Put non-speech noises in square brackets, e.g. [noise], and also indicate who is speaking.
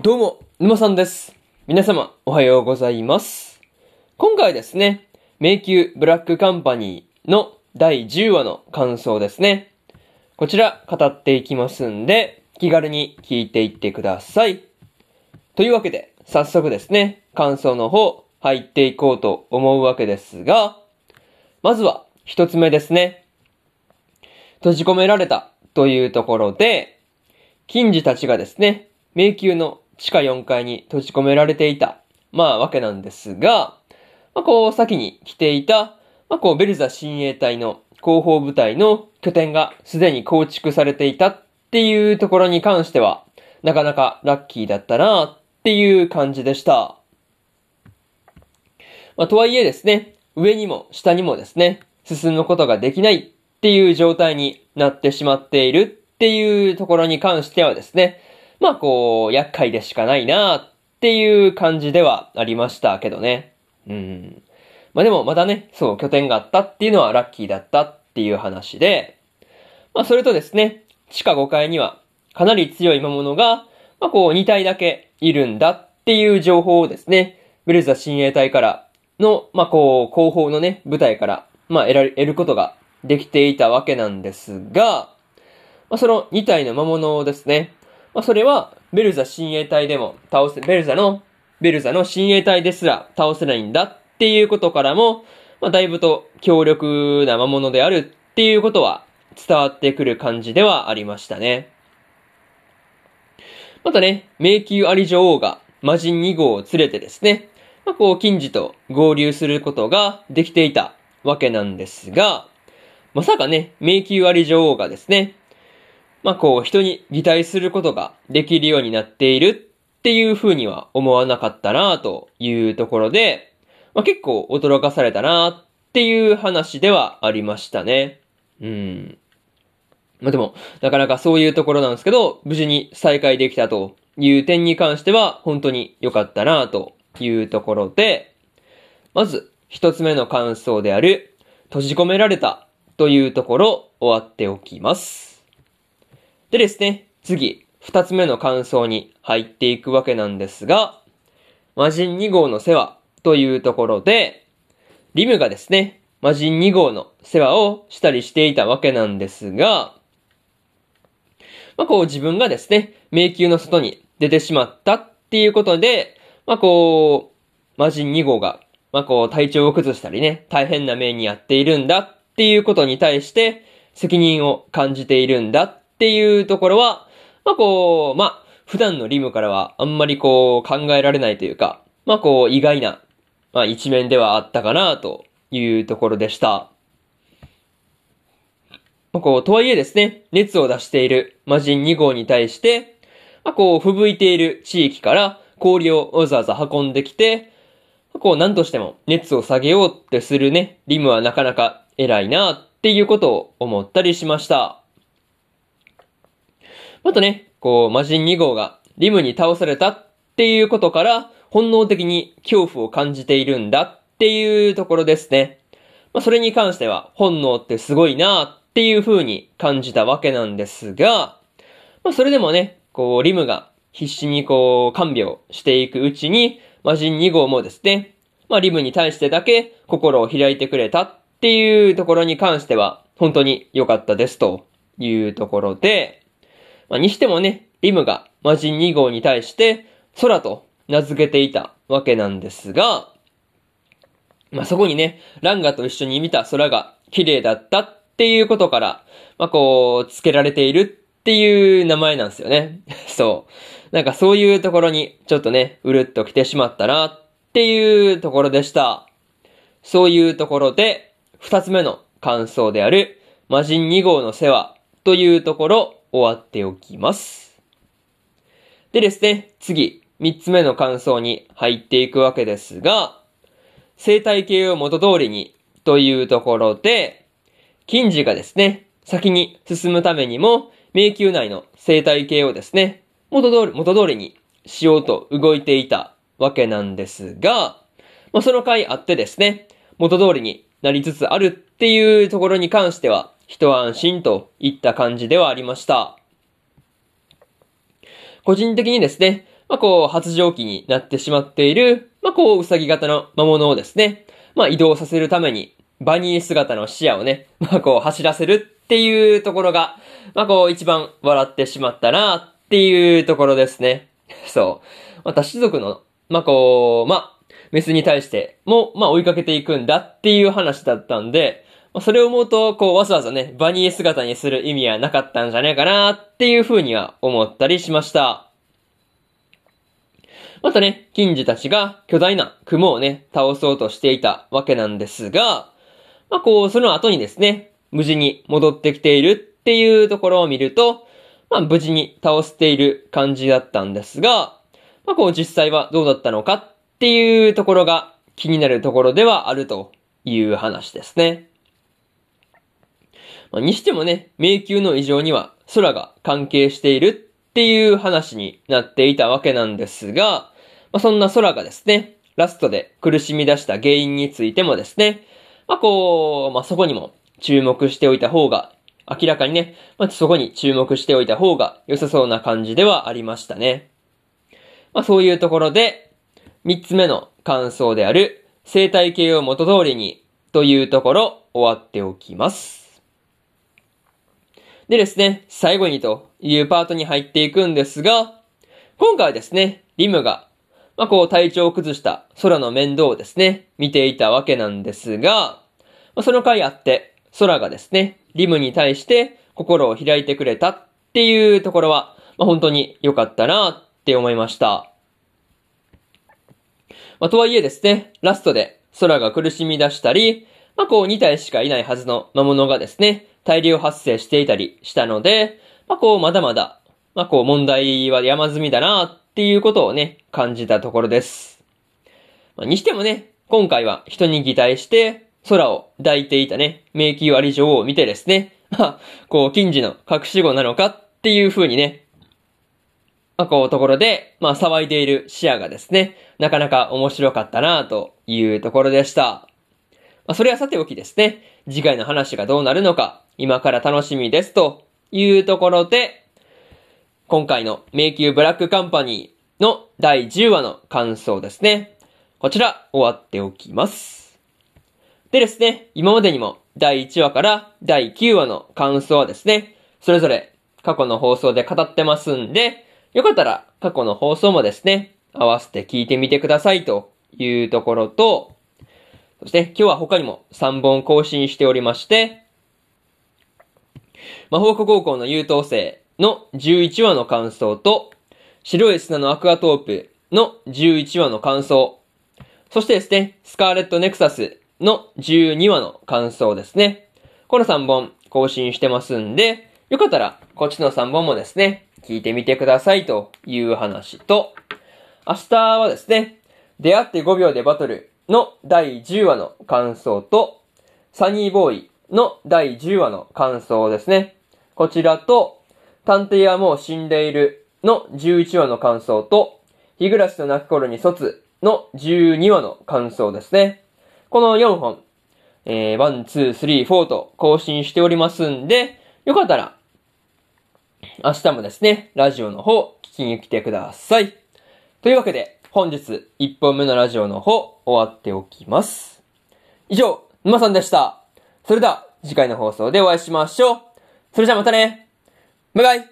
Speaker 1: どうも、沼さんです。皆様、おはようございます。今回ですね、迷宮ブラックカンパニーの第10話の感想ですね。こちら、語っていきますんで、気軽に聞いていってください。というわけで、早速ですね、感想の方、入っていこうと思うわけですが、まずは、一つ目ですね。閉じ込められたというところで、金次たちがですね、迷宮の地下4階に閉じ込められていた、まあわけなんですが、まあこう先に来ていた、まあこうベルザ親衛隊の広報部隊の拠点がすでに構築されていたっていうところに関しては、なかなかラッキーだったなっていう感じでした。まあとはいえですね、上にも下にもですね、進むことができないっていう状態になってしまっているっていうところに関してはですね、まあこう、厄介でしかないなっていう感じではありましたけどね。うん。まあでもまだね、そう、拠点があったっていうのはラッキーだったっていう話で、まあそれとですね、地下5階にはかなり強い魔物が、まあこう2体だけいるんだっていう情報をですね、ベルザ親衛隊からの、まあこう、後方のね、部隊から、まあ得られ、得ることができていたわけなんですが、まあその2体の魔物をですね、まあ、それは、ベルザ親衛隊でも倒せ、ベルザの、ベルザの親衛隊ですら倒せないんだっていうことからも、まあ、だいぶと強力な魔物であるっていうことは伝わってくる感じではありましたね。またね、迷宮アリ女王が魔人2号を連れてですね、まあ、こう、金次と合流することができていたわけなんですが、まさかね、迷宮アリ女王がですね、まあこう人に擬態することができるようになっているっていう風には思わなかったなというところで、まあ結構驚かされたなっていう話ではありましたね。うん。まあでも、なかなかそういうところなんですけど、無事に再開できたという点に関しては本当に良かったなというところで、まず一つ目の感想である閉じ込められたというところ終わっておきます。でですね、次、二つ目の感想に入っていくわけなんですが、魔人2号の世話というところで、リムがですね、魔人2号の世話をしたりしていたわけなんですが、まあこう自分がですね、迷宮の外に出てしまったっていうことで、まあこう、魔人2号が、まあこう体調を崩したりね、大変な目に遭っているんだっていうことに対して、責任を感じているんだっていうところは、まあこう、まあ、普段のリムからはあんまりこう考えられないというか、まあこう意外な、まあ一面ではあったかなというところでした。まあこう、とはいえですね、熱を出している魔人2号に対して、まあこう、吹雪いている地域から氷をわざわざ運んできて、まあこう、何としても熱を下げようってするね、リムはなかなか偉いなっていうことを思ったりしました。またね、こう、魔人2号がリムに倒されたっていうことから、本能的に恐怖を感じているんだっていうところですね。まあ、それに関しては、本能ってすごいなっていう風に感じたわけなんですが、まあ、それでもね、こう、リムが必死にこう、看病していくうちに、魔人2号もですね、まあ、リムに対してだけ心を開いてくれたっていうところに関しては、本当に良かったですというところで、まあ、にしてもね、リムが魔人2号に対して空と名付けていたわけなんですが、まあ、そこにね、ランガと一緒に見た空が綺麗だったっていうことから、まあ、こう、付けられているっていう名前なんですよね。[laughs] そう。なんかそういうところにちょっとね、うるっと来てしまったなっていうところでした。そういうところで、二つ目の感想である魔人2号の世話というところ終わっておきます。でですね、次、三つ目の感想に入っていくわけですが、生態系を元通りにというところで、金次がですね、先に進むためにも、迷宮内の生態系をですね、元通り、元通りにしようと動いていたわけなんですが、まあ、その回あってですね、元通りになりつつあるっていうところに関しては、一安心といった感じではありました。個人的にですね、まあ、こう、発情期になってしまっている、まあ、こう、うさぎ型の魔物をですね、まあ、移動させるために、バニー姿の視野をね、まあ、こう、走らせるっていうところが、まあ、こう、一番笑ってしまったなっていうところですね。[laughs] そう。また、種族の、まあ、こう、まあ、メスに対しても、まあ、追いかけていくんだっていう話だったんで、それを思うと、こう、わざわざね、バニー姿にする意味はなかったんじゃねえかなっていう風には思ったりしました。またね、金次たちが巨大な雲をね、倒そうとしていたわけなんですが、まあこう、その後にですね、無事に戻ってきているっていうところを見ると、まあ無事に倒している感じだったんですが、まあこう実際はどうだったのかっていうところが気になるところではあるという話ですね。まあ、にしてもね、迷宮の異常には空が関係しているっていう話になっていたわけなんですが、まあ、そんな空がですね、ラストで苦しみ出した原因についてもですね、まあ、こう、まあ、そこにも注目しておいた方が、明らかにね、まあ、そこに注目しておいた方が良さそうな感じではありましたね。まあ、そういうところで、三つ目の感想である、生態系を元通りに、というところ、終わっておきます。でですね、最後にというパートに入っていくんですが、今回はですね、リムがまあ、こう体調を崩した空の面倒をですね、見ていたわけなんですが、まあ、その回あって、空がですね、リムに対して心を開いてくれたっていうところは、まあ、本当に良かったなって思いました。まあ、とはいえですね、ラストで空が苦しみ出したり、まあ、こう2体しかいないはずの魔物がですね、大量発生していたりしたので、まあ、こうまだまだ、まあ、こう問題は山積みだなっていうことをね、感じたところです。まあ、にしてもね、今回は人に擬態して、空を抱いていたね、迷宮割り女王を見てですね、ま [laughs] あ、こう、近似の隠し子なのかっていう風にね、まあ、こう、ところで、まあ、騒いでいる視野がですね、なかなか面白かったなというところでした。まあ、それはさておきですね、次回の話がどうなるのか、今から楽しみですというところで、今回の迷宮ブラックカンパニーの第10話の感想ですね。こちら終わっておきます。でですね、今までにも第1話から第9話の感想はですね、それぞれ過去の放送で語ってますんで、よかったら過去の放送もですね、合わせて聞いてみてくださいというところと、そして今日は他にも3本更新しておりまして、魔法科高校の優等生の11話の感想と、白い砂のアクアトープの11話の感想、そしてですね、スカーレットネクサスの12話の感想ですね。この3本更新してますんで、よかったらこっちの3本もですね、聞いてみてくださいという話と、明日はですね、出会って5秒でバトルの第10話の感想と、サニーボーイの第10話の感想ですね。こちらと、探偵はもう死んでいるの11話の感想と、日暮らしと泣く頃に卒の12話の感想ですね。この4本、えー、1、2、3、4と更新しておりますんで、よかったら、明日もですね、ラジオの方、聞きに来てください。というわけで、本日1本目のラジオの方、終わっておきます。以上、沼さんでした。それでは、次回の放送でお会いしましょう。それじゃあまたね。バイバイ。